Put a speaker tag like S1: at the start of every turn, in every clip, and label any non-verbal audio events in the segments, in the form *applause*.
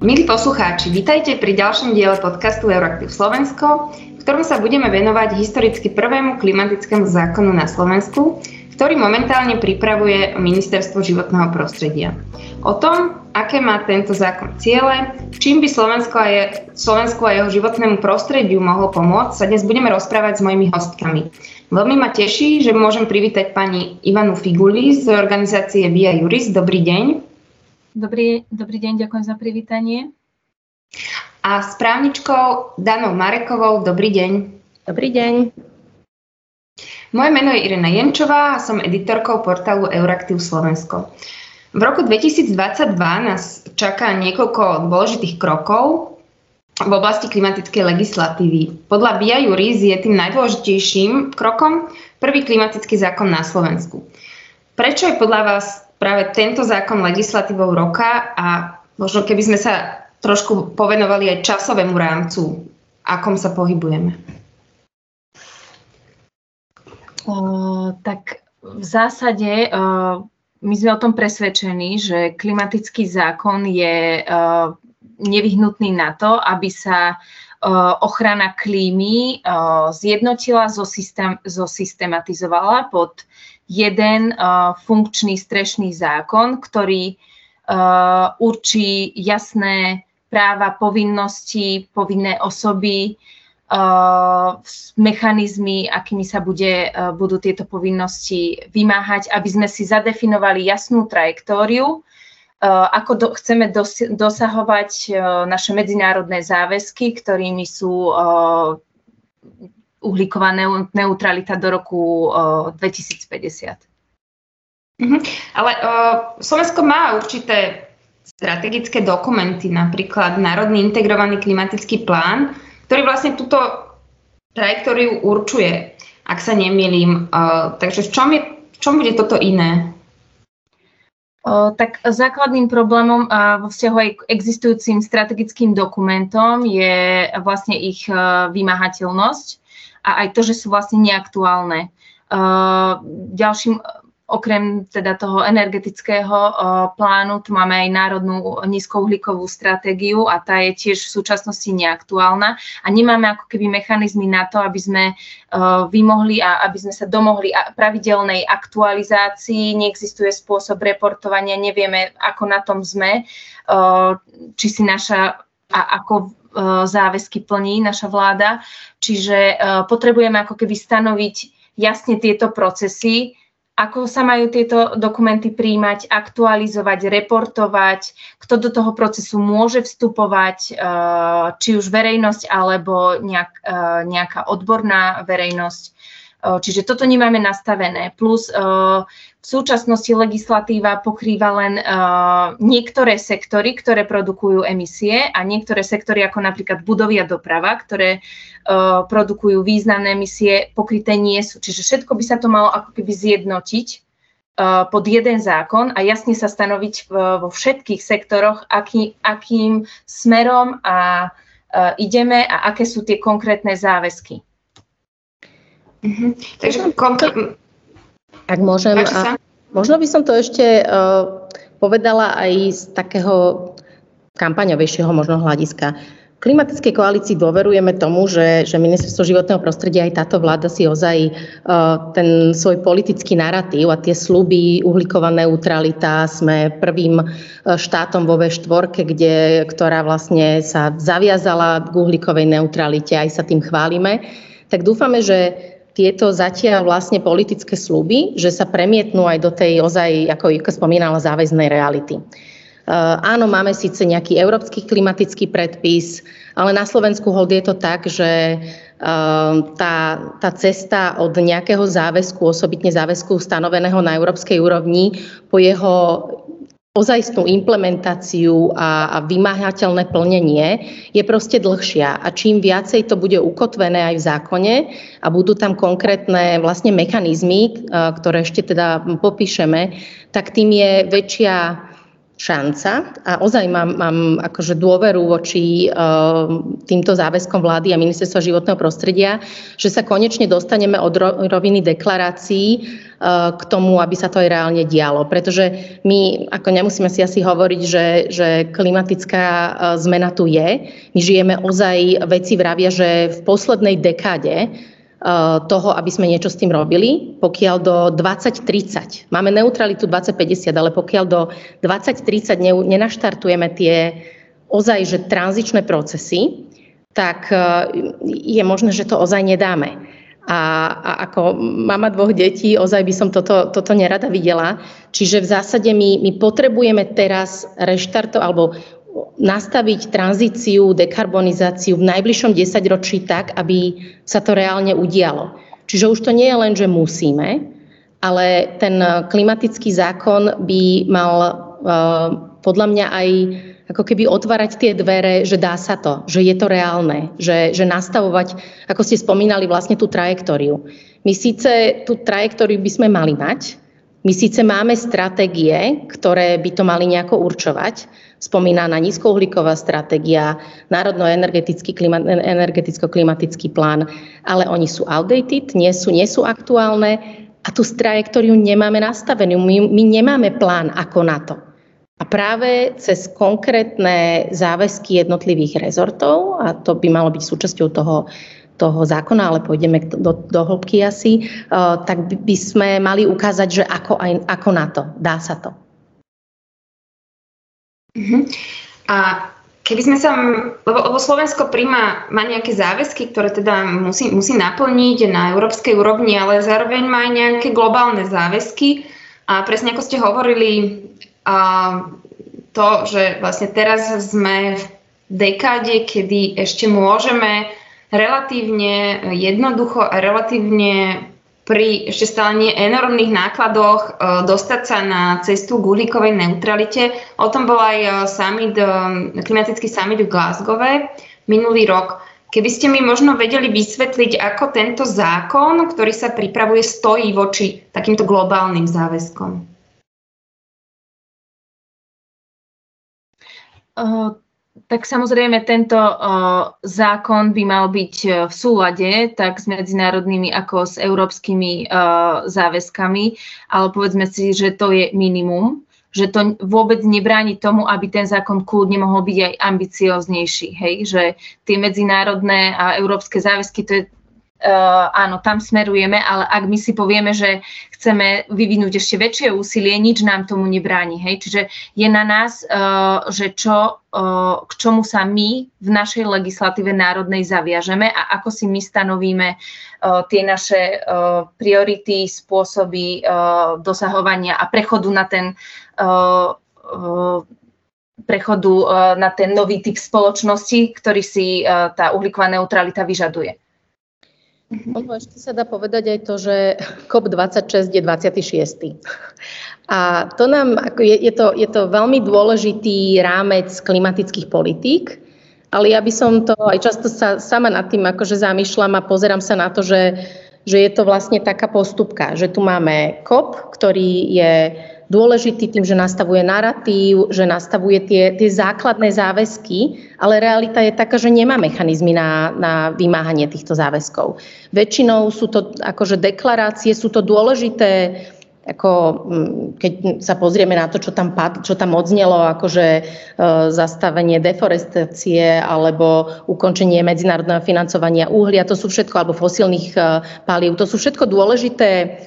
S1: Milí poslucháči, vítajte pri ďalšom diele podcastu Euraktiv Slovensko, v ktorom sa budeme venovať historicky prvému klimatickému zákonu na Slovensku, ktorý momentálne pripravuje Ministerstvo životného prostredia. O tom, aké má tento zákon ciele, čím by Slovensko a, je, Slovensku a jeho životnému prostrediu mohlo pomôcť, sa dnes budeme rozprávať s mojimi hostkami. Veľmi ma teší, že môžem privítať pani Ivanu Figuli z organizácie Via Juris. Dobrý deň.
S2: Dobrý, dobrý deň, ďakujem za privítanie.
S1: A s právničkou Danou Marekovou, dobrý deň.
S3: Dobrý deň.
S1: Moje meno je Irena Jenčová a som editorkou portálu Euraktiv Slovensko. V roku 2022 nás čaká niekoľko dôležitých krokov v oblasti klimatickej legislatívy. Podľa BIA Juris je tým najdôležitejším krokom prvý klimatický zákon na Slovensku. Prečo je podľa vás práve tento zákon legislatívou roka a možno keby sme sa trošku povenovali aj časovému rámcu, akom sa pohybujeme.
S2: O, tak v zásade o, my sme o tom presvedčení, že klimatický zákon je o, nevyhnutný na to, aby sa ochrana klímy zjednotila, zosystematizovala pod jeden uh, funkčný strešný zákon, ktorý uh, určí jasné práva, povinnosti, povinné osoby, uh, mechanizmy, akými sa bude, uh, budú tieto povinnosti vymáhať, aby sme si zadefinovali jasnú trajektóriu, uh, ako do, chceme dos, dosahovať uh, naše medzinárodné záväzky, ktorými sú uh, uhlíková neutralita do roku 2050.
S1: Mm-hmm. Ale uh, Slovensko má určité strategické dokumenty, napríklad Národný integrovaný klimatický plán, ktorý vlastne túto trajektóriu určuje, ak sa nemýlim. Uh, takže v čom, je, v čom bude toto iné?
S2: O, tak základným problémom a vo vzťahu aj k existujúcim strategickým dokumentom je vlastne ich vymáhateľnosť a aj to, že sú vlastne neaktuálne. Ďalším okrem teda toho energetického plánu, tu máme aj národnú nízkouhlíkovú stratégiu a tá je tiež v súčasnosti neaktuálna. A nemáme ako keby mechanizmy na to, aby sme vymohli a aby sme sa domohli pravidelnej aktualizácii, neexistuje spôsob reportovania, nevieme, ako na tom sme, či si naša a ako záväzky plní naša vláda. Čiže e, potrebujeme ako keby stanoviť jasne tieto procesy, ako sa majú tieto dokumenty príjmať, aktualizovať, reportovať, kto do toho procesu môže vstupovať, e, či už verejnosť alebo nejak, nejaká odborná verejnosť. Čiže toto nemáme nastavené. Plus v súčasnosti legislatíva pokrýva len niektoré sektory, ktoré produkujú emisie a niektoré sektory, ako napríklad budovy a doprava, ktoré produkujú významné emisie, pokryté nie sú. Čiže všetko by sa to malo ako keby zjednotiť pod jeden zákon a jasne sa stanoviť vo všetkých sektoroch, aký, akým smerom a ideme a aké sú tie konkrétne záväzky.
S3: Mm-hmm. Takže konkrétne... Ak môžem, a možno by som to ešte uh, povedala aj z takého kampaňovejšieho možno hľadiska. Klimatickej koalícii dôverujeme tomu, že, že ministerstvo životného prostredia aj táto vláda si ozaj uh, ten svoj politický narratív a tie sluby uhlíková neutralita, sme prvým štátom vo V4, kde, ktorá vlastne sa zaviazala k uhlíkovej neutralite, aj sa tým chválime. Tak dúfame, že tieto zatiaľ vlastne politické sluby, že sa premietnú aj do tej ozaj, ako Ivka spomínala, záväznej reality. Uh, áno, máme síce nejaký európsky klimatický predpis, ale na Slovensku hold je to tak, že uh, tá, tá cesta od nejakého záväzku, osobitne záväzku stanoveného na európskej úrovni, po jeho ozajstnú implementáciu a, a vymáhateľné plnenie je proste dlhšia. A čím viacej to bude ukotvené aj v zákone a budú tam konkrétne vlastne mechanizmy, ktoré ešte teda popíšeme, tak tým je väčšia šanca a ozaj mám, mám akože dôveru voči uh, týmto záväzkom vlády a ministerstva životného prostredia, že sa konečne dostaneme od roviny deklarácií uh, k tomu, aby sa to aj reálne dialo. Pretože my, ako nemusíme si asi hovoriť, že, že klimatická uh, zmena tu je. My žijeme ozaj, veci vravia, že v poslednej dekáde Eh, toho, aby sme niečo s tým robili. Pokiaľ do 2030, máme neutralitu 2050, ale pokiaľ do 2030 nenaštartujeme tie ozaj, že tranzičné procesy, tak eh, je možné, že to ozaj nedáme. A, a ako mama dvoch detí, ozaj by som toto, toto nerada videla. Čiže v zásade my, my potrebujeme teraz reštarto alebo nastaviť tranzíciu, dekarbonizáciu v najbližšom desaťročí tak, aby sa to reálne udialo. Čiže už to nie je len, že musíme, ale ten klimatický zákon by mal uh, podľa mňa aj ako keby otvárať tie dvere, že dá sa to, že je to reálne, že, že nastavovať, ako ste spomínali, vlastne tú trajektóriu. My síce tú trajektóriu by sme mali mať, my síce máme stratégie, ktoré by to mali nejako určovať, spomínaná nízkouhlíková stratégia, národno-energeticko-klimatický plán, ale oni sú outdated, nie sú, nie sú aktuálne a tú trajektóriu nemáme nastavenú. My, my nemáme plán ako na to. A práve cez konkrétne záväzky jednotlivých rezortov, a to by malo byť súčasťou toho, toho zákona, ale pôjdeme do, do hĺbky asi, uh, tak by sme mali ukázať, že ako, aj, ako na to, dá sa to.
S1: Uh-huh. A keby sme sa, lebo, lebo Slovensko príjma, má nejaké záväzky, ktoré teda musí, musí naplniť na európskej úrovni, ale zároveň má aj nejaké globálne záväzky. A presne ako ste hovorili, a to, že vlastne teraz sme v dekáde, kedy ešte môžeme relatívne jednoducho a relatívne pri ešte stále nie enormných nákladoch e, dostať sa na cestu k uhlíkovej neutralite. O tom bol aj e, summit, e, klimatický summit v Glasgow minulý rok. Keby ste mi možno vedeli vysvetliť, ako tento zákon, ktorý sa pripravuje, stojí voči takýmto globálnym záväzkom.
S2: Uh, tak samozrejme tento zákon by mal byť uh, v súlade tak s medzinárodnými ako s európskymi uh, záväzkami, ale povedzme si, že to je minimum, že to vôbec nebráni tomu, aby ten zákon kľudne mohol byť aj ambicioznejší, hej, že tie medzinárodné a európske záväzky, to je áno, tam smerujeme, ale ak my si povieme, že chceme vyvinúť ešte väčšie úsilie, nič nám tomu nebráni. Hej? Čiže je na nás, uh, že čo, uh, k čomu sa my v našej legislatíve národnej zaviažeme a ako si my stanovíme tie naše priority, spôsoby dosahovania a prechodu na ten prechodu na ten nový typ spoločnosti, ktorý si tá uhlíková neutralita vyžaduje.
S3: Ono ešte sa dá povedať aj to, že COP26 je 26. A to nám, je, je, to, je to veľmi dôležitý rámec klimatických politík, ale ja by som to aj často sa sama nad tým akože zamýšľam a pozerám sa na to, že, že je to vlastne taká postupka, že tu máme COP, ktorý je dôležitý tým, že nastavuje narratív, že nastavuje tie, tie základné záväzky, ale realita je taká, že nemá mechanizmy na, na vymáhanie týchto záväzkov. Väčšinou sú to akože deklarácie, sú to dôležité ako mm, keď sa pozrieme na to, čo tam, pad, čo tam odznelo, akože e, zastavenie deforestácie alebo ukončenie medzinárodného financovania uhlia, to sú všetko, alebo fosílnych e, palív, to sú všetko dôležité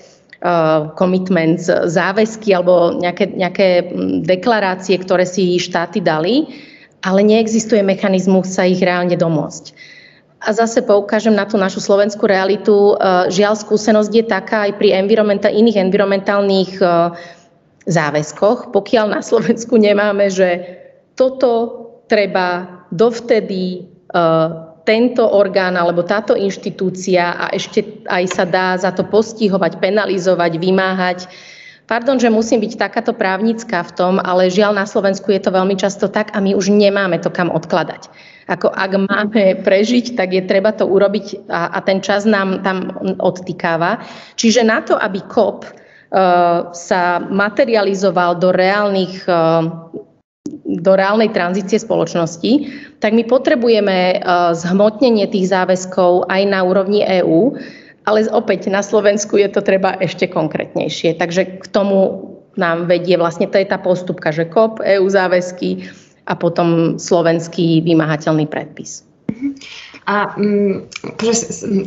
S3: Uh, commitments, záväzky alebo nejaké, nejaké mm, deklarácie, ktoré si štáty dali, ale neexistuje mechanizmus sa ich reálne domôcť. A zase poukážem na tú našu slovenskú realitu. Uh, žiaľ, skúsenosť je taká aj pri environmenta, iných environmentálnych uh, záväzkoch, pokiaľ na Slovensku nemáme, že toto treba dovtedy tento orgán alebo táto inštitúcia a ešte aj sa dá za to postihovať, penalizovať, vymáhať. Pardon, že musím byť takáto právnická v tom, ale žiaľ na Slovensku je to veľmi často tak a my už nemáme to kam odkladať. Ako ak máme prežiť, tak je treba to urobiť a, a ten čas nám tam odtýkáva. Čiže na to, aby COP uh, sa materializoval do reálnych uh, do reálnej tranzície spoločnosti, tak my potrebujeme zhmotnenie tých záväzkov aj na úrovni EÚ, ale opäť na Slovensku je to treba ešte konkrétnejšie. Takže k tomu nám vedie vlastne, to je tá postupka, že KOP, EU záväzky a potom slovenský vymáhateľný predpis.
S1: A um,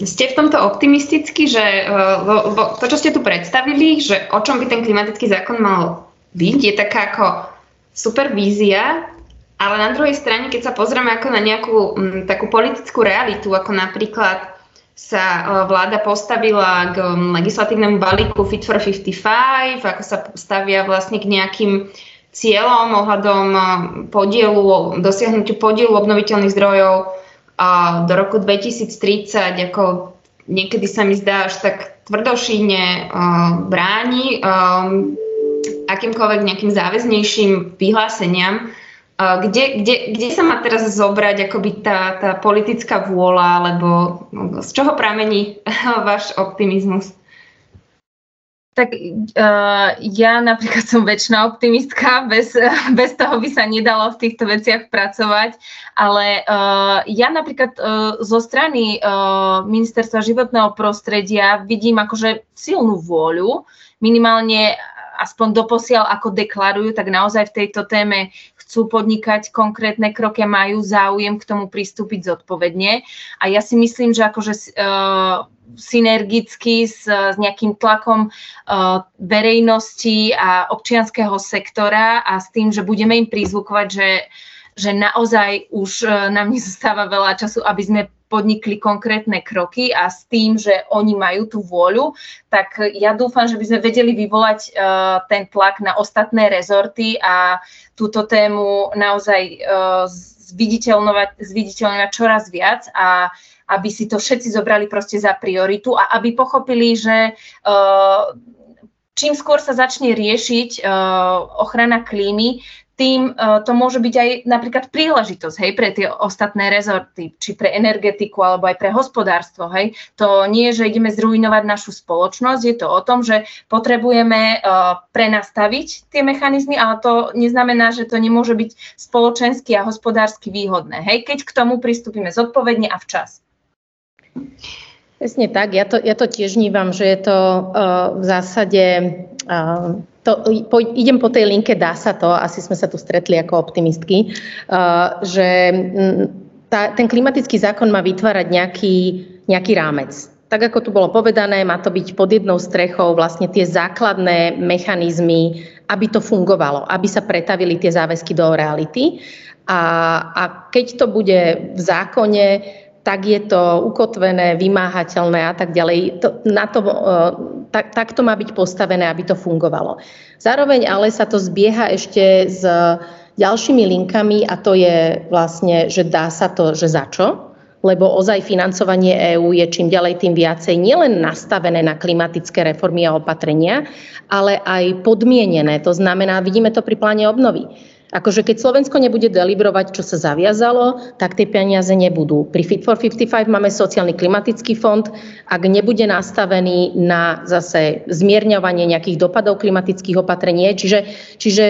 S1: ste v tomto optimisticky, že uh, to, čo ste tu predstavili, že o čom by ten klimatický zákon mal byť, je taká ako super ale na druhej strane, keď sa pozrieme ako na nejakú um, takú politickú realitu, ako napríklad sa uh, vláda postavila k um, legislatívnemu balíku Fit for 55, ako sa stavia vlastne k nejakým cieľom ohľadom uh, podielu, dosiahnutiu podielu obnoviteľných zdrojov do roku 2030, ako niekedy sa mi zdá až tak tvrdošíne uh, bráni akýmkoľvek nejakým záväznejším vyhláseniam. Kde, kde, kde sa má teraz zobrať akoby tá, tá politická vôľa, alebo z čoho pramení *laughs* váš optimizmus?
S2: Tak uh, ja napríklad som väčšiná optimistka, bez, *laughs* bez toho by sa nedalo v týchto veciach pracovať, ale uh, ja napríklad uh, zo strany uh, Ministerstva životného prostredia vidím akože silnú vôľu, minimálne aspoň doposiaľ, ako deklarujú, tak naozaj v tejto téme chcú podnikať konkrétne kroky majú záujem k tomu pristúpiť zodpovedne. A ja si myslím, že akože uh, synergicky s, s nejakým tlakom uh, verejnosti a občianského sektora a s tým, že budeme im prizvukovať, že, že naozaj už uh, nám nezostáva veľa času, aby sme podnikli konkrétne kroky a s tým, že oni majú tú vôľu, tak ja dúfam, že by sme vedeli vyvolať uh, ten tlak na ostatné rezorty a túto tému naozaj uh, zviditeľňovať, čoraz viac a aby si to všetci zobrali proste za prioritu a aby pochopili, že uh, čím skôr sa začne riešiť uh, ochrana klímy, tým uh, to môže byť aj napríklad príležitosť hej, pre tie ostatné rezorty, či pre energetiku alebo aj pre hospodárstvo. Hej. To nie je, že ideme zrujnovať našu spoločnosť, je to o tom, že potrebujeme uh, prenastaviť tie mechanizmy, ale to neznamená, že to nemôže byť spoločensky a hospodársky výhodné, hej, keď k tomu pristúpime zodpovedne a včas.
S3: Presne tak, ja to, ja to tiež vnímam, že je to uh, v zásade, uh, to, po, idem po tej linke, dá sa to, asi sme sa tu stretli ako optimistky, uh, že tá, ten klimatický zákon má vytvárať nejaký, nejaký rámec. Tak ako tu bolo povedané, má to byť pod jednou strechou vlastne tie základné mechanizmy, aby to fungovalo, aby sa pretavili tie záväzky do reality. A, a keď to bude v zákone, tak je to ukotvené, vymáhateľné a tak ďalej. To, na to, e, tak, tak to má byť postavené, aby to fungovalo. Zároveň ale sa to zbieha ešte s ďalšími linkami a to je vlastne, že dá sa to, že za čo? lebo ozaj financovanie EÚ je čím ďalej tým viacej nielen nastavené na klimatické reformy a opatrenia, ale aj podmienené. To znamená, vidíme to pri pláne obnovy Akože keď Slovensko nebude delibrovať, čo sa zaviazalo, tak tie peniaze nebudú. Pri Fit for 55 máme sociálny klimatický fond. Ak nebude nastavený na zase zmierňovanie nejakých dopadov klimatických opatrení, čiže, čiže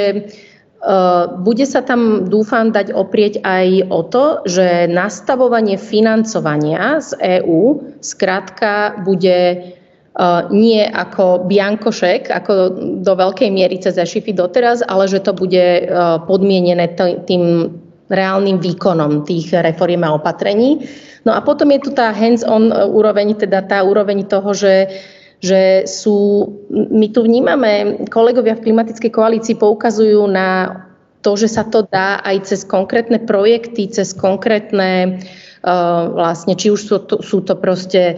S3: Uh, bude sa tam, dúfam, dať oprieť aj o to, že nastavovanie financovania z EÚ skrátka bude nie ako biankošek, ako do veľkej miery cez EŠIFy doteraz, ale že to bude eh, podmienené tým reálnym výkonom tých reforiem a opatrení. No a potom je tu tá hands-on eh, úroveň, teda tá úroveň toho, že že sú, my tu vnímame, kolegovia v klimatickej koalícii poukazujú na to, že sa to dá aj cez konkrétne projekty, cez konkrétne vlastne, či už sú to, sú to proste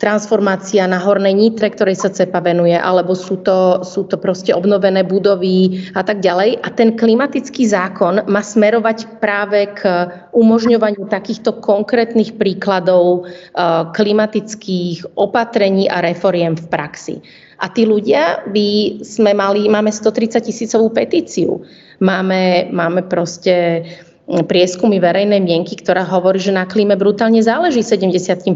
S3: transformácia na Hornej Nitre, ktorej sa CEPA venuje, alebo sú to, sú to proste obnovené budovy a tak ďalej. A ten klimatický zákon má smerovať práve k umožňovaniu takýchto konkrétnych príkladov eh, klimatických opatrení a reforiem v praxi. A tí ľudia by sme mali, máme 130 tisícovú petíciu, máme, máme proste prieskumy verejnej mienky, ktorá hovorí, že na klíme brutálne záleží 70%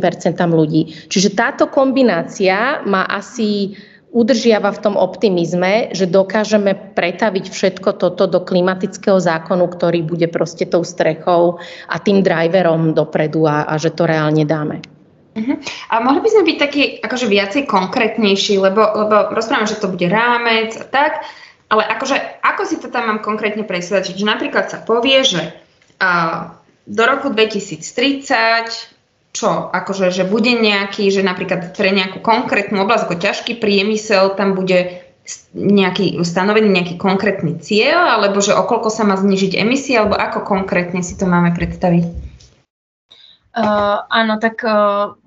S3: ľudí. Čiže táto kombinácia má asi udržiava v tom optimizme, že dokážeme pretaviť všetko toto do klimatického zákonu, ktorý bude proste tou strechou a tým driverom dopredu a, a že to reálne dáme.
S1: Uh-huh. A mohli by sme byť takí akože viacej konkrétnejší, lebo, lebo rozprávam, že to bude rámec a tak, ale akože ako si to tam mám konkrétne presvedčiť? Že napríklad sa povie, že uh, do roku 2030 čo? Akože, že bude nejaký, že napríklad pre nejakú konkrétnu oblasť, ako ťažký priemysel, tam bude nejaký, stanovený nejaký konkrétny cieľ, alebo že okolko sa má znižiť emisie, alebo ako konkrétne si to máme predstaviť?
S2: Uh, áno, tak uh,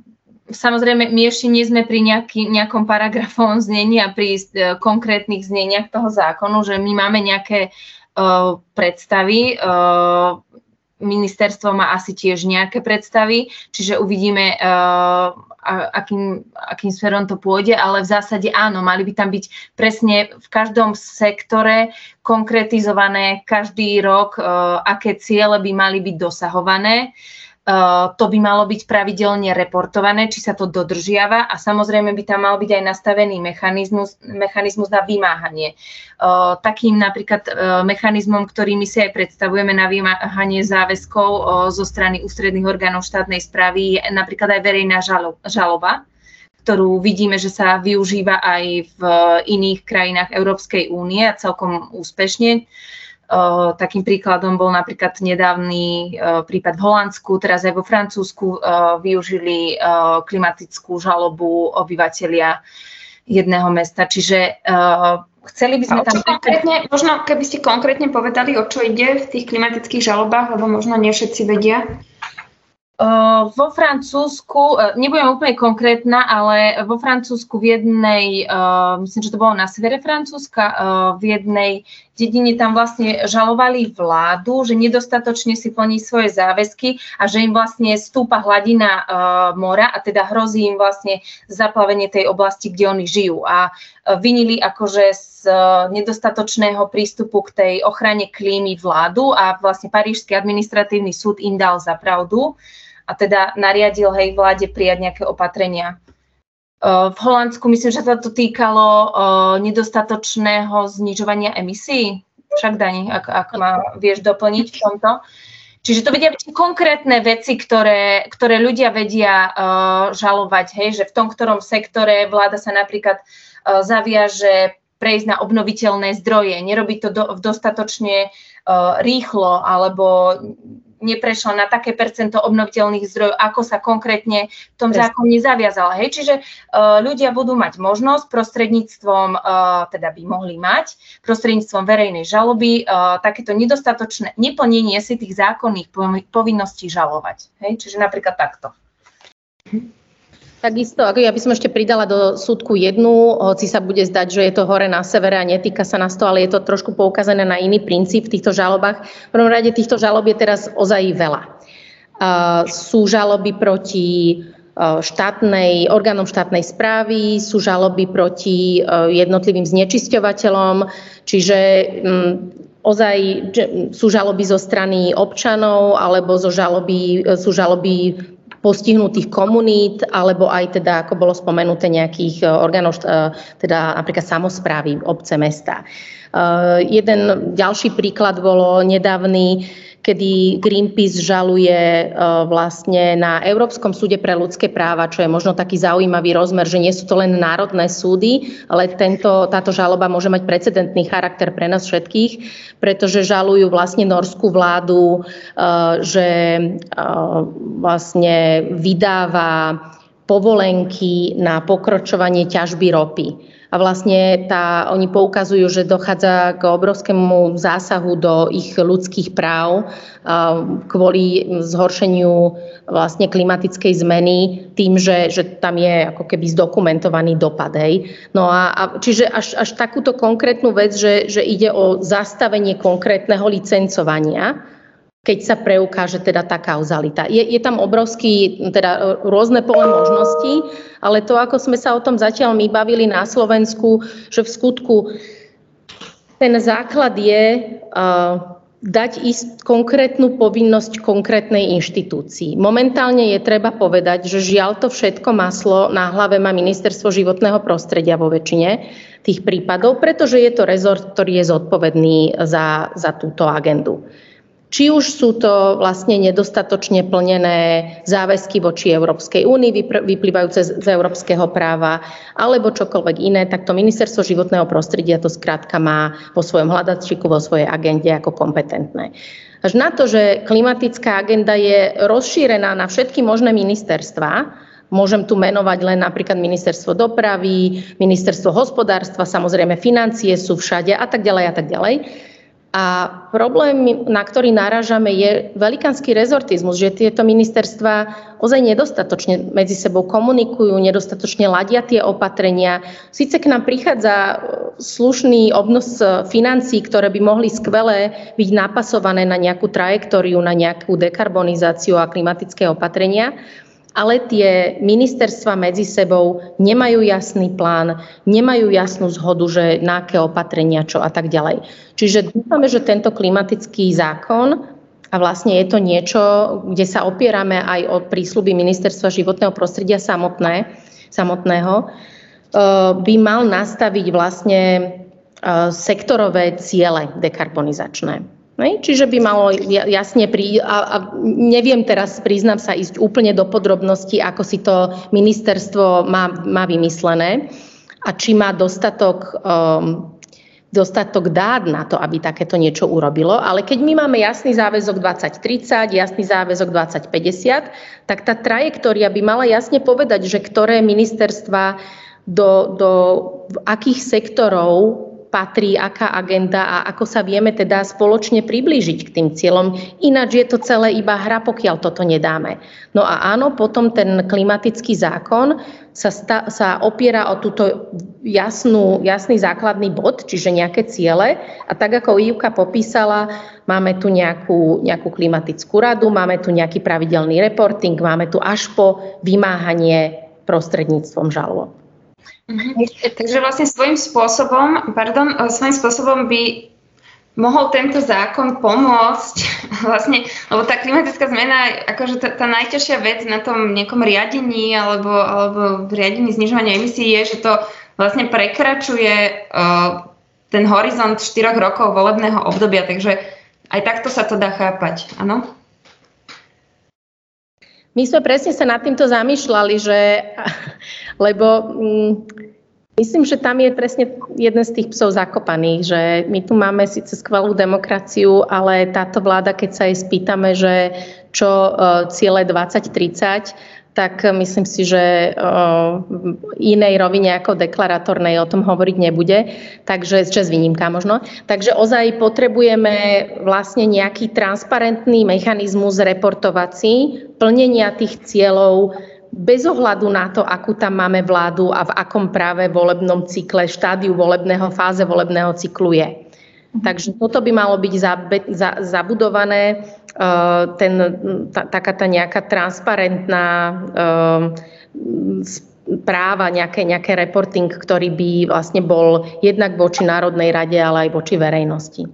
S2: samozrejme, my ešte nie sme pri nejaký, nejakom paragrafovom znení a pri uh, konkrétnych zneniach toho zákonu, že my máme nejaké uh, predstavy, uh, ministerstvo má asi tiež nejaké predstavy, čiže uvidíme, uh, akým, akým smerom to pôjde, ale v zásade áno, mali by tam byť presne v každom sektore konkretizované každý rok, uh, aké ciele by mali byť dosahované. Uh, to by malo byť pravidelne reportované, či sa to dodržiava a samozrejme by tam mal byť aj nastavený mechanizmus, mechanizmus na vymáhanie. Eh, takým napríklad eh, mechanizmom, ktorý my si aj predstavujeme na vymáhanie záväzkov zo strany ústredných orgánov štátnej správy je napríklad aj verejná žaloba, ktorú vidíme, že sa využíva aj v iných krajinách Európskej únie a celkom úspešne. Takým príkladom bol napríklad nedávny prípad v Holandsku, teraz aj vo Francúzsku využili klimatickú žalobu obyvateľia jedného mesta. Čiže chceli by sme tam...
S1: Konkrétne, možno keby ste konkrétne povedali, o čo ide v tých klimatických žalobách, lebo možno nie všetci vedia.
S2: Uh, vo Francúzsku, uh, nebudem úplne konkrétna, ale vo Francúzsku v jednej, uh, myslím, že to bolo na severe Francúzska, v jednej dedine tam vlastne žalovali vládu, že nedostatočne si plní svoje záväzky a že im vlastne stúpa hladina mora a teda hrozí im vlastne zaplavenie tej oblasti, kde oni žijú. A vinili akože z nedostatočného prístupu k tej ochrane klímy vládu a vlastne Parížský administratívny súd im dal za pravdu a teda nariadil hej vláde prijať nejaké opatrenia. V Holandsku myslím, že sa to týkalo nedostatočného znižovania emisí. Však Dani, ak, ak ma vieš doplniť v tomto. Čiže to vedia byť konkrétne veci, ktoré, ktoré ľudia vedia uh, žalovať, hej, že v tom ktorom sektore vláda sa napríklad uh, zaviaže prejsť na obnoviteľné zdroje, nerobiť to do, dostatočne uh, rýchlo alebo neprešla na také percento obnoviteľných zdrojov, ako sa konkrétne v tom zákone zaviazala. Hej, čiže uh, ľudia budú mať možnosť prostredníctvom, uh, teda by mohli mať, prostredníctvom verejnej žaloby uh, takéto nedostatočné neplnenie si tých zákonných povinností žalovať. Hej, čiže napríklad takto.
S3: Takisto, ako ja by som ešte pridala do súdku jednu, hoci sa bude zdať, že je to hore na severe a netýka sa nás to, ale je to trošku poukázané na iný princíp v týchto žalobách. V prvom rade týchto žalob je teraz ozaj veľa. Uh, sú žaloby proti štátnej, orgánom štátnej správy, sú žaloby proti jednotlivým znečisťovateľom, čiže um, ozaj sú žaloby zo strany občanov alebo zo žaloby, sú žaloby postihnutých komunít, alebo aj teda, ako bolo spomenuté, nejakých eh, orgánov, eh, teda napríklad samozprávy, obce, mesta. Uh, jeden ďalší príklad bolo nedávny kedy Greenpeace žaluje e, vlastne na Európskom súde pre ľudské práva, čo je možno taký zaujímavý rozmer, že nie sú to len národné súdy, ale tento, táto žaloba môže mať precedentný charakter pre nás všetkých, pretože žalujú vlastne norskú vládu, e, že e, vlastne vydáva povolenky na pokročovanie ťažby ropy a vlastne tá, oni poukazujú, že dochádza k obrovskému zásahu do ich ľudských práv kvôli zhoršeniu vlastne klimatickej zmeny tým, že, že tam je ako keby zdokumentovaný dopad. Hej. No a, a čiže až, až takúto konkrétnu vec, že, že ide o zastavenie konkrétneho licencovania, keď sa preukáže teda tá kauzalita. Je, je tam obrovský, teda rôzne pole možností, ale to, ako sme sa o tom zatiaľ my bavili na Slovensku, že v skutku ten základ je uh, dať ist konkrétnu povinnosť konkrétnej inštitúcii. Momentálne je treba povedať, že žiaľ to všetko maslo na hlave má ministerstvo životného prostredia vo väčšine tých prípadov, pretože je to rezort, ktorý je zodpovedný za, za túto agendu. Či už sú to vlastne nedostatočne plnené záväzky voči Európskej únii vyplývajúce z európskeho práva, alebo čokoľvek iné, tak to ministerstvo životného prostredia to skrátka má vo svojom hľadačiku, vo svojej agende ako kompetentné. Až na to, že klimatická agenda je rozšírená na všetky možné ministerstva, Môžem tu menovať len napríklad ministerstvo dopravy, ministerstvo hospodárstva, samozrejme financie sú všade a tak ďalej a tak ďalej a problém, na ktorý náražame, je velikánsky rezortizmus, že tieto ministerstva ozaj nedostatočne medzi sebou komunikujú, nedostatočne ladia tie opatrenia. Sice k nám prichádza slušný obnos financií, ktoré by mohli skvele byť napasované na nejakú trajektóriu, na nejakú dekarbonizáciu a klimatické opatrenia, ale tie ministerstva medzi sebou nemajú jasný plán, nemajú jasnú zhodu, že na aké opatrenia, čo a tak ďalej. Čiže dúfame, že tento klimatický zákon a vlastne je to niečo, kde sa opierame aj o prísľuby Ministerstva životného prostredia samotné, samotného, eh, by mal nastaviť vlastne eh, sektorové ciele dekarbonizačné. Nej? Čiže by malo jasne pri... A, a neviem teraz, priznám sa, ísť úplne do podrobností, ako si to ministerstvo má, má vymyslené a či má dostatok, um, dostatok dát na to, aby takéto niečo urobilo. Ale keď my máme jasný záväzok 2030, jasný záväzok 2050, tak tá trajektória by mala jasne povedať, že ktoré ministerstva do, do akých sektorov patrí, aká agenda a ako sa vieme teda spoločne priblížiť k tým cieľom. Ináč je to celé iba hra, pokiaľ toto nedáme. No a áno, potom ten klimatický zákon sa, sta, sa opiera o túto jasnú, jasný základný bod, čiže nejaké ciele. A tak ako Ivka popísala, máme tu nejakú, nejakú klimatickú radu, máme tu nejaký pravidelný reporting, máme tu až po vymáhanie prostredníctvom žalob.
S1: Mm-hmm. Takže vlastne svojím spôsobom, pardon, svojím spôsobom by mohol tento zákon pomôcť *laughs* vlastne, lebo tá klimatická zmena, akože tá, tá najťažšia vec na tom nejakom riadení alebo, alebo v riadení znižovania emisí je, že to vlastne prekračuje uh, ten horizont 4 rokov volebného obdobia, takže aj takto sa to dá chápať, áno?
S3: My sme presne sa nad týmto zamýšľali, že *laughs* lebo mm, myslím, že tam je presne jeden z tých psov zakopaných, že my tu máme síce skvelú demokraciu, ale táto vláda, keď sa jej spýtame, že čo uh, ciele 2030, tak myslím si, že v inej rovine ako deklaratornej o tom hovoriť nebude, takže s výnimka možno. Takže ozaj potrebujeme vlastne nejaký transparentný mechanizmus reportovací plnenia tých cieľov bez ohľadu na to, akú tam máme vládu a v akom práve volebnom cykle, štádiu volebného, fáze volebného cyklu je. Takže toto by malo byť zabudované Eh, ten, tá, taká tá nejaká transparentná eh, práva, nejaké, nejaké reporting, ktorý by vlastne bol jednak voči Národnej rade, ale aj voči verejnosti.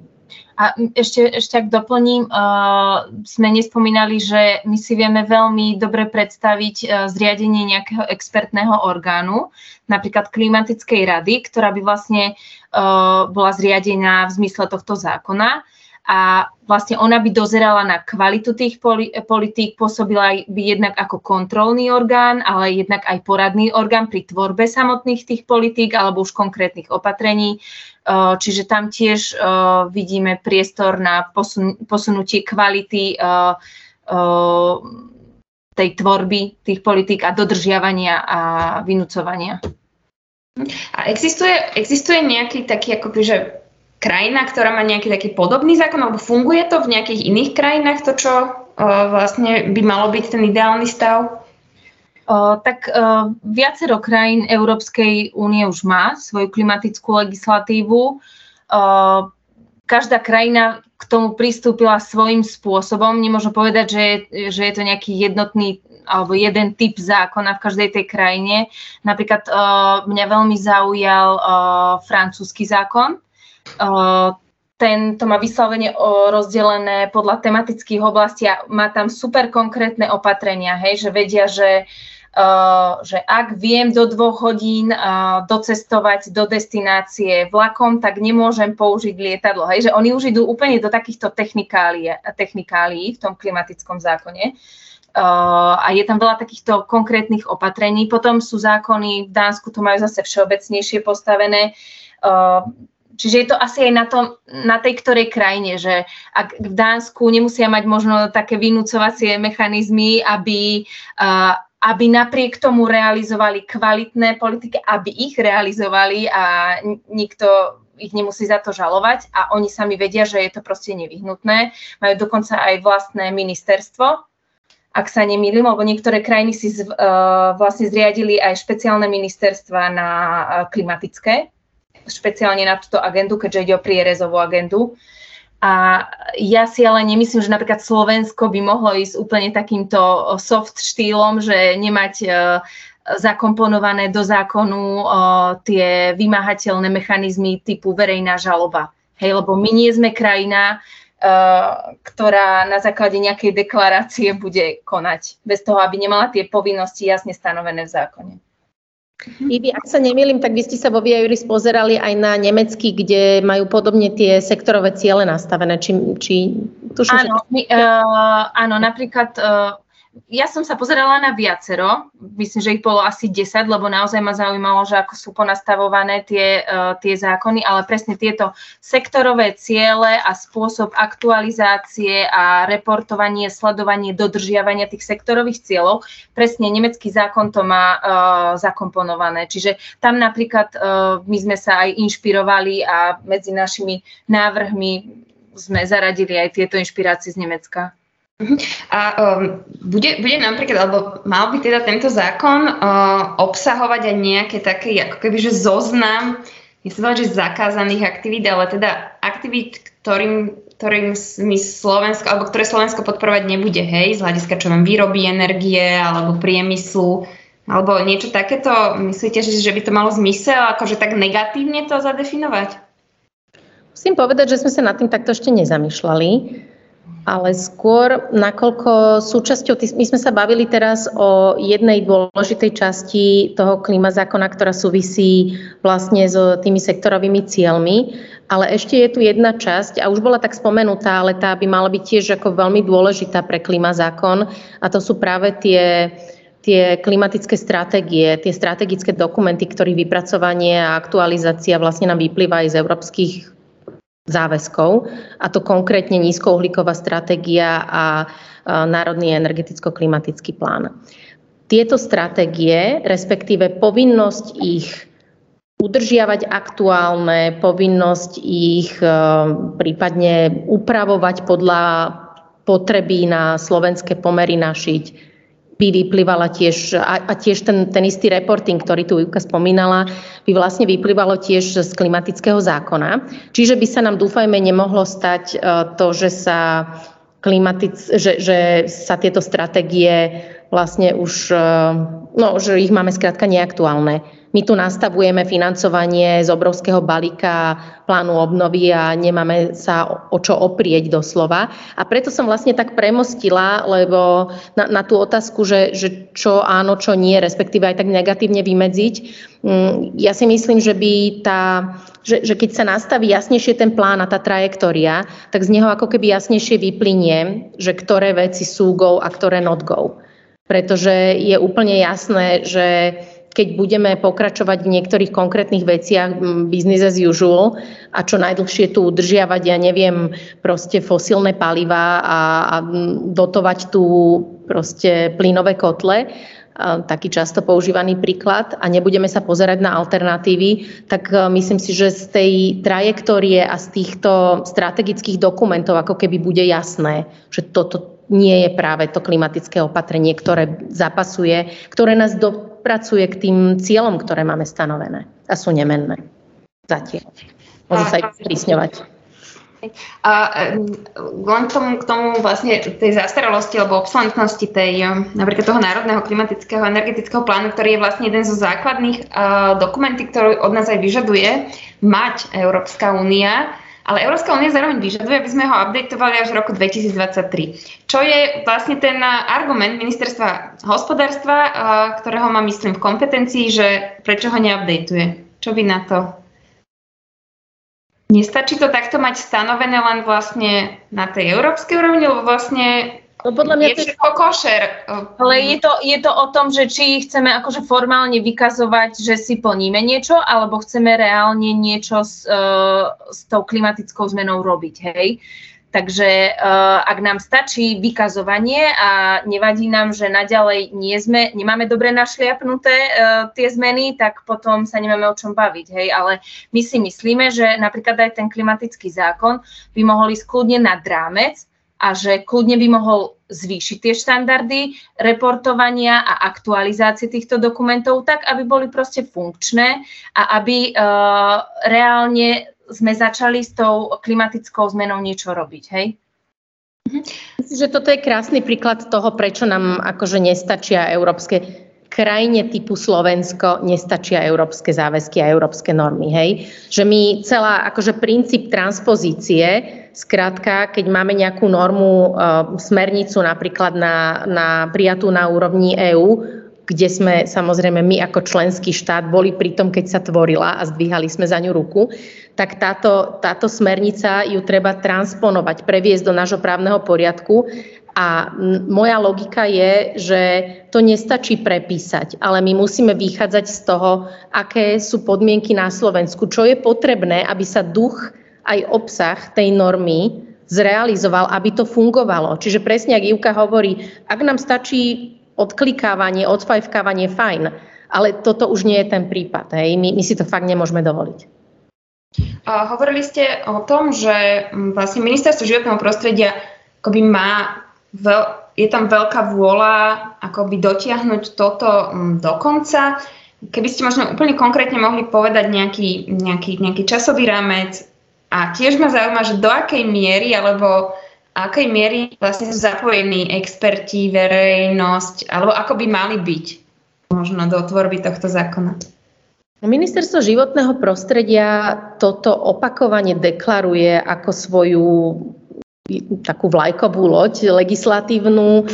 S2: A ešte, ešte ak doplním, uh, sme nespomínali, že my si vieme veľmi dobre predstaviť uh, zriadenie nejakého expertného orgánu, napríklad klimatickej rady, ktorá by vlastne uh, bola zriadená v zmysle tohto zákona a vlastne ona by dozerala na kvalitu tých politík, pôsobila by jednak ako kontrolný orgán, ale jednak aj poradný orgán pri tvorbe samotných tých politík alebo už konkrétnych opatrení. Čiže tam tiež vidíme priestor na posun- posunutie kvality tej tvorby tých politík a dodržiavania a vynúcovania.
S1: A existuje, existuje nejaký taký akoby, že krajina, ktorá má nejaký taký podobný zákon, alebo funguje to v nejakých iných krajinách, to, čo uh, vlastne by malo byť ten ideálny stav?
S2: Tak viacero krajín Európskej únie už má svoju klimatickú legislatívu. Každá krajina k tomu pristúpila svojím spôsobom. Nemôžem povedať, že je, že je to nejaký jednotný alebo jeden typ zákona v každej tej krajine. Napríklad mňa veľmi zaujal francúzsky zákon, ten to má vyslovene rozdelené podľa tematických oblastí a má tam super konkrétne opatrenia, hej, že vedia, že Uh, že ak viem do dvoch hodín uh, docestovať do destinácie vlakom, tak nemôžem použiť lietadlo. Hej? Že oni už idú úplne do takýchto technikálií, v tom klimatickom zákone. Uh, a je tam veľa takýchto konkrétnych opatrení. Potom sú zákony, v Dánsku to majú zase všeobecnejšie postavené. Čiže je to asi aj na, tom, na tej ktorej krajine, že ak v Dánsku nemusia mať možno také vynúcovacie mechanizmy, aby, uh, aby napriek tomu realizovali kvalitné politiky, aby ich realizovali a nikto ich nemusí za to žalovať a oni sami vedia, že je to proste nevyhnutné. Majú dokonca aj vlastné ministerstvo, ak sa nemýlim, lebo niektoré krajiny si z, uh, vlastne zriadili aj špeciálne ministerstva na uh, klimatické, špeciálne na túto agendu, keďže ide o prierezovú agendu. A ja si ale nemyslím, že napríklad Slovensko by mohlo ísť úplne takýmto soft štýlom, že nemať uh, zakomponované do zákonu tie vymáhateľné mechanizmy typu verejná žaloba. Hej, lebo my nie sme krajina, Eh, ktorá na základe nejakej deklarácie bude konať, bez toho, aby nemala tie povinnosti jasne stanovené v zákone.
S3: Ivi, ak sa nemýlim, tak vy ste sa vo Viajuris pozerali aj na nemecký, kde majú podobne tie sektorové ciele nastavené. Či, či
S2: tuším, áno, že... my, uh, áno, napríklad uh, ja som sa pozerala na viacero, myslím, že ich bolo asi 10, lebo naozaj ma zaujímalo, že ako sú ponastavované tie, uh, tie zákony, ale presne tieto sektorové ciele a spôsob aktualizácie a reportovanie, sledovanie, dodržiavania tých sektorových cieľov, presne nemecký zákon to má uh, zakomponované. Čiže tam napríklad uh, my sme sa aj inšpirovali a medzi našimi návrhmi sme zaradili aj tieto inšpirácie z Nemecka.
S1: Mhm. A um, bude, bude napríklad, alebo mal by teda tento zákon uh, obsahovať aj nejaké také, ako keby, že zoznam, nechcem že zakázaných aktivít, ale teda aktivít, ktorým, ktorým my Slovensko, alebo ktoré Slovensko podporovať nebude, hej, z hľadiska čo mám výroby energie, alebo priemyslu, alebo niečo takéto, myslíte, že, že by to malo zmysel, akože tak negatívne to zadefinovať?
S3: Musím povedať, že sme sa nad tým takto ešte nezamýšľali ale skôr, nakoľko súčasťou, my sme sa bavili teraz o jednej dôležitej časti toho klíma zákona, ktorá súvisí vlastne s tými sektorovými cieľmi, ale ešte je tu jedna časť, a už bola tak spomenutá, ale tá by mala byť tiež ako veľmi dôležitá pre klíma zákon, a to sú práve tie tie klimatické stratégie, tie strategické dokumenty, ktorých vypracovanie a aktualizácia vlastne nám vyplýva aj z európskych záväzkov, a to konkrétne nízkouhlíková stratégia a Národný energeticko-klimatický plán. Tieto stratégie, respektíve povinnosť ich udržiavať aktuálne, povinnosť ich e, prípadne upravovať podľa potreby na slovenské pomery našiť, by vyplývala tiež, a, a tiež ten, ten istý reporting, ktorý tu Juka spomínala, by vlastne vyplývalo tiež z klimatického zákona. Čiže by sa nám, dúfajme, nemohlo stať e, to, že sa, klimatic, že, že sa tieto stratégie vlastne už, e, no, že ich máme skrátka neaktuálne my tu nastavujeme financovanie z obrovského balíka plánu obnovy a nemáme sa o čo oprieť doslova. A preto som vlastne tak premostila, lebo na, na tú otázku, že, že čo áno, čo nie, respektíve aj tak negatívne vymedziť. Mm, ja si myslím, že by tá, že, že keď sa nastaví jasnejšie ten plán a tá trajektória, tak z neho ako keby jasnejšie vyplynie, že ktoré veci sú go a ktoré not go. Pretože je úplne jasné, že keď budeme pokračovať v niektorých konkrétnych veciach business as usual a čo najdlhšie tu udržiavať, ja neviem, proste fosílne paliva a, a dotovať tu proste plynové kotle, taký často používaný príklad a nebudeme sa pozerať na alternatívy, tak e, myslím si, že z tej trajektórie a z týchto strategických dokumentov ako keby bude jasné, že toto nie je práve to klimatické opatrenie, ktoré zapasuje, ktoré nás do, dopracuje k tým cieľom, ktoré máme stanovené a sú nemenné. Zatiaľ. Môžu sa ich prísňovať.
S1: A len k tomu, k tomu vlastne tej zastaralosti alebo obsolentnosti tej, napríklad toho Národného klimatického energetického plánu, ktorý je vlastne jeden zo základných uh, dokumentí, ktorý od nás aj vyžaduje mať Európska únia, ale Európska únia zároveň vyžaduje, aby sme ho updateovali až v roku 2023. Čo je vlastne ten argument ministerstva hospodárstva, ktorého má myslím v kompetencii, že prečo ho neupdateuje? Čo by na to? Nestačí to takto mať stanovené len vlastne na tej európskej úrovni, lebo vlastne No podľa mňa je všetko košer.
S2: Ale je to, je to o tom, že či chceme akože formálne vykazovať, že si plníme niečo, alebo chceme reálne niečo s, uh, s tou klimatickou zmenou robiť, hej. Takže uh, ak nám stačí vykazovanie a nevadí nám, že naďalej nie sme, nemáme dobre našliapnuté uh, tie zmeny, tak potom sa nemáme o čom baviť. Hej? Ale my si myslíme, že napríklad aj ten klimatický zákon by mohol ísť kľudne nad rámec a že kľudne by mohol zvýšiť tie štandardy reportovania a aktualizácie týchto dokumentov tak, aby boli proste funkčné a aby uh, reálne sme začali s tou klimatickou zmenou niečo robiť, hej?
S3: Myslím, že toto je krásny príklad toho, prečo nám akože nestačia európske krajine typu Slovensko nestačia európske záväzky a európske normy. Hej? Že my celá, akože princíp transpozície, skrátka, keď máme nejakú normu, e, smernicu napríklad na, na prijatú na úrovni EÚ, kde sme samozrejme my ako členský štát boli pri tom, keď sa tvorila a zdvíhali sme za ňu ruku, tak táto, táto smernica ju treba transponovať, previesť do nášho právneho poriadku a moja logika je, že to nestačí prepísať, ale my musíme vychádzať z toho, aké sú podmienky na Slovensku, čo je potrebné, aby sa duch aj obsah tej normy zrealizoval, aby to fungovalo. Čiže presne, ak Ivka hovorí, ak nám stačí odklikávanie, odfajfkávanie, fajn, ale toto už nie je ten prípad. Hej. My, my si to fakt nemôžeme dovoliť.
S1: A hovorili ste o tom, že vlastne ministerstvo životného prostredia akoby má veľ, je tam veľká vôľa akoby dotiahnuť toto mm, do konca. Keby ste možno úplne konkrétne mohli povedať nejaký, nejaký, nejaký časový rámec a tiež ma zaujíma, že do akej miery alebo akej miery vlastne sú zapojení experti, verejnosť, alebo ako by mali byť možno do tvorby tohto zákona?
S3: Ministerstvo životného prostredia toto opakovane deklaruje ako svoju takú vlajkovú loď legislatívnu. E,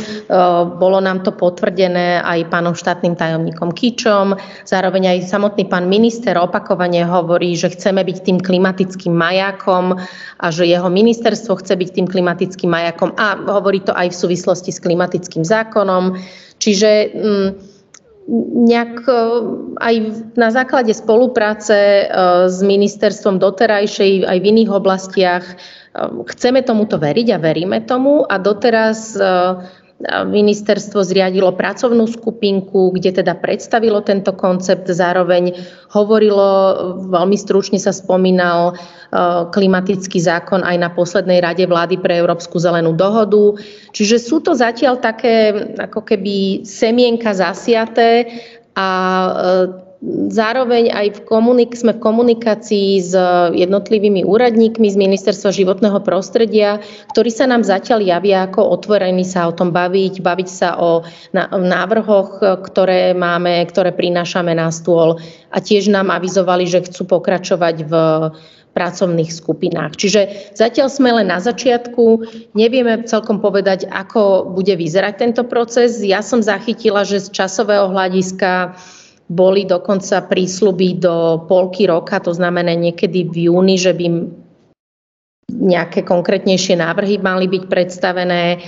S3: bolo nám to potvrdené aj pánom štátnym tajomníkom Kičom. Zároveň aj samotný pán minister opakovane hovorí, že chceme byť tým klimatickým majakom a že jeho ministerstvo chce byť tým klimatickým majakom a hovorí to aj v súvislosti s klimatickým zákonom. Čiže mm, nejak e, aj na základe spolupráce e, s ministerstvom doterajšej aj v iných oblastiach chceme tomuto veriť a veríme tomu a doteraz ehm, ministerstvo zriadilo pracovnú skupinku, kde teda predstavilo tento koncept, zároveň hovorilo, veľmi stručne sa spomínal ehm, klimatický zákon aj na poslednej rade vlády pre Európsku zelenú dohodu. Čiže sú to zatiaľ také ako keby semienka zasiaté a Zároveň aj v komunik- sme v komunikácii s jednotlivými úradníkmi z Ministerstva životného prostredia, ktorí sa nám zatiaľ javia ako otvorení sa o tom baviť, baviť sa o návrhoch, ktoré máme, ktoré prinášame na stôl a tiež nám avizovali, že chcú pokračovať v pracovných skupinách. Čiže zatiaľ sme len na začiatku, nevieme celkom povedať, ako bude vyzerať tento proces. Ja som zachytila, že z časového hľadiska boli dokonca prísľuby do polky roka, to znamená niekedy v júni, že by nejaké konkrétnejšie návrhy mali byť predstavené.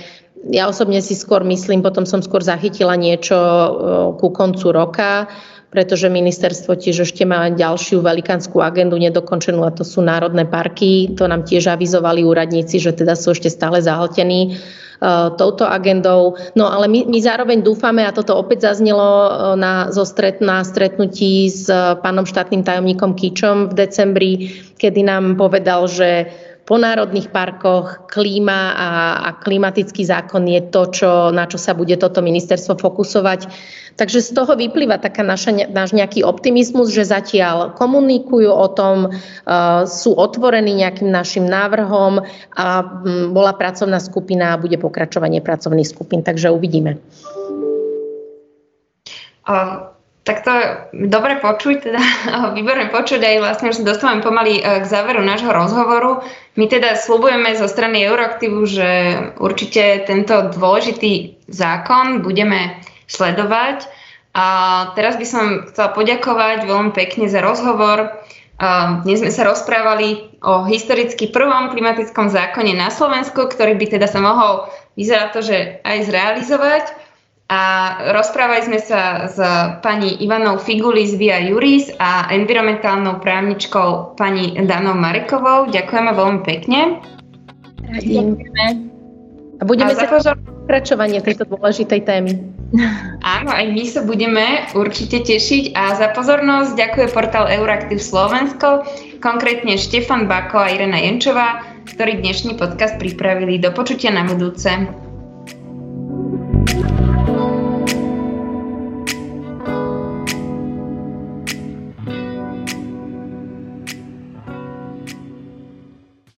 S3: Ja osobne si skôr myslím, potom som skôr zachytila niečo e, ku koncu roka, pretože ministerstvo tiež ešte má ďalšiu velikánsku agendu nedokončenú a to sú národné parky. To nám tiež avizovali úradníci, že teda sú ešte stále zahltení E, touto agendou. No ale my, my zároveň dúfame, a toto opäť zaznelo e, na, zo stret, na stretnutí s pánom štátnym tajomníkom Kičom v decembri, kedy nám povedal, že po národných parkoch klíma a, a klimatický zákon je to, čo, na čo sa bude toto ministerstvo fokusovať. Takže z toho vyplýva taká naša, náš nejaký optimizmus, že zatiaľ komunikujú o tom, uh, sú otvorení nejakým našim návrhom a bola pracovná skupina a bude pokračovanie pracovných skupín, takže uvidíme.
S1: A tak to dobre počuť, teda *laughs* výborne počuť aj vlastne už sa dostávame pomaly e, k záveru nášho rozhovoru. My teda slubujeme zo strany Euroaktivu, že určite tento dôležitý zákon budeme sledovať. A teraz by som chcela poďakovať veľmi pekne za rozhovor. Dnes sme sa rozprávali o historicky prvom klimatickom zákone na Slovensku, ktorý by teda sa mohol, vyzerať to, že aj zrealizovať. A rozprávali sme sa s pani Ivanou Figuli z Via Juris a environmentálnou právničkou pani Danou Marekovou. Ďakujeme veľmi pekne.
S3: Ďakujeme. A budeme a sa pozor... pokračovanie tejto dôležitej témy. *laughs*
S1: Áno, aj my sa budeme určite tešiť a za pozornosť ďakuje portál Euraktiv Slovensko, konkrétne Štefan Bako a Irena Jenčová, ktorí dnešný podcast pripravili. Do počutia na budúce.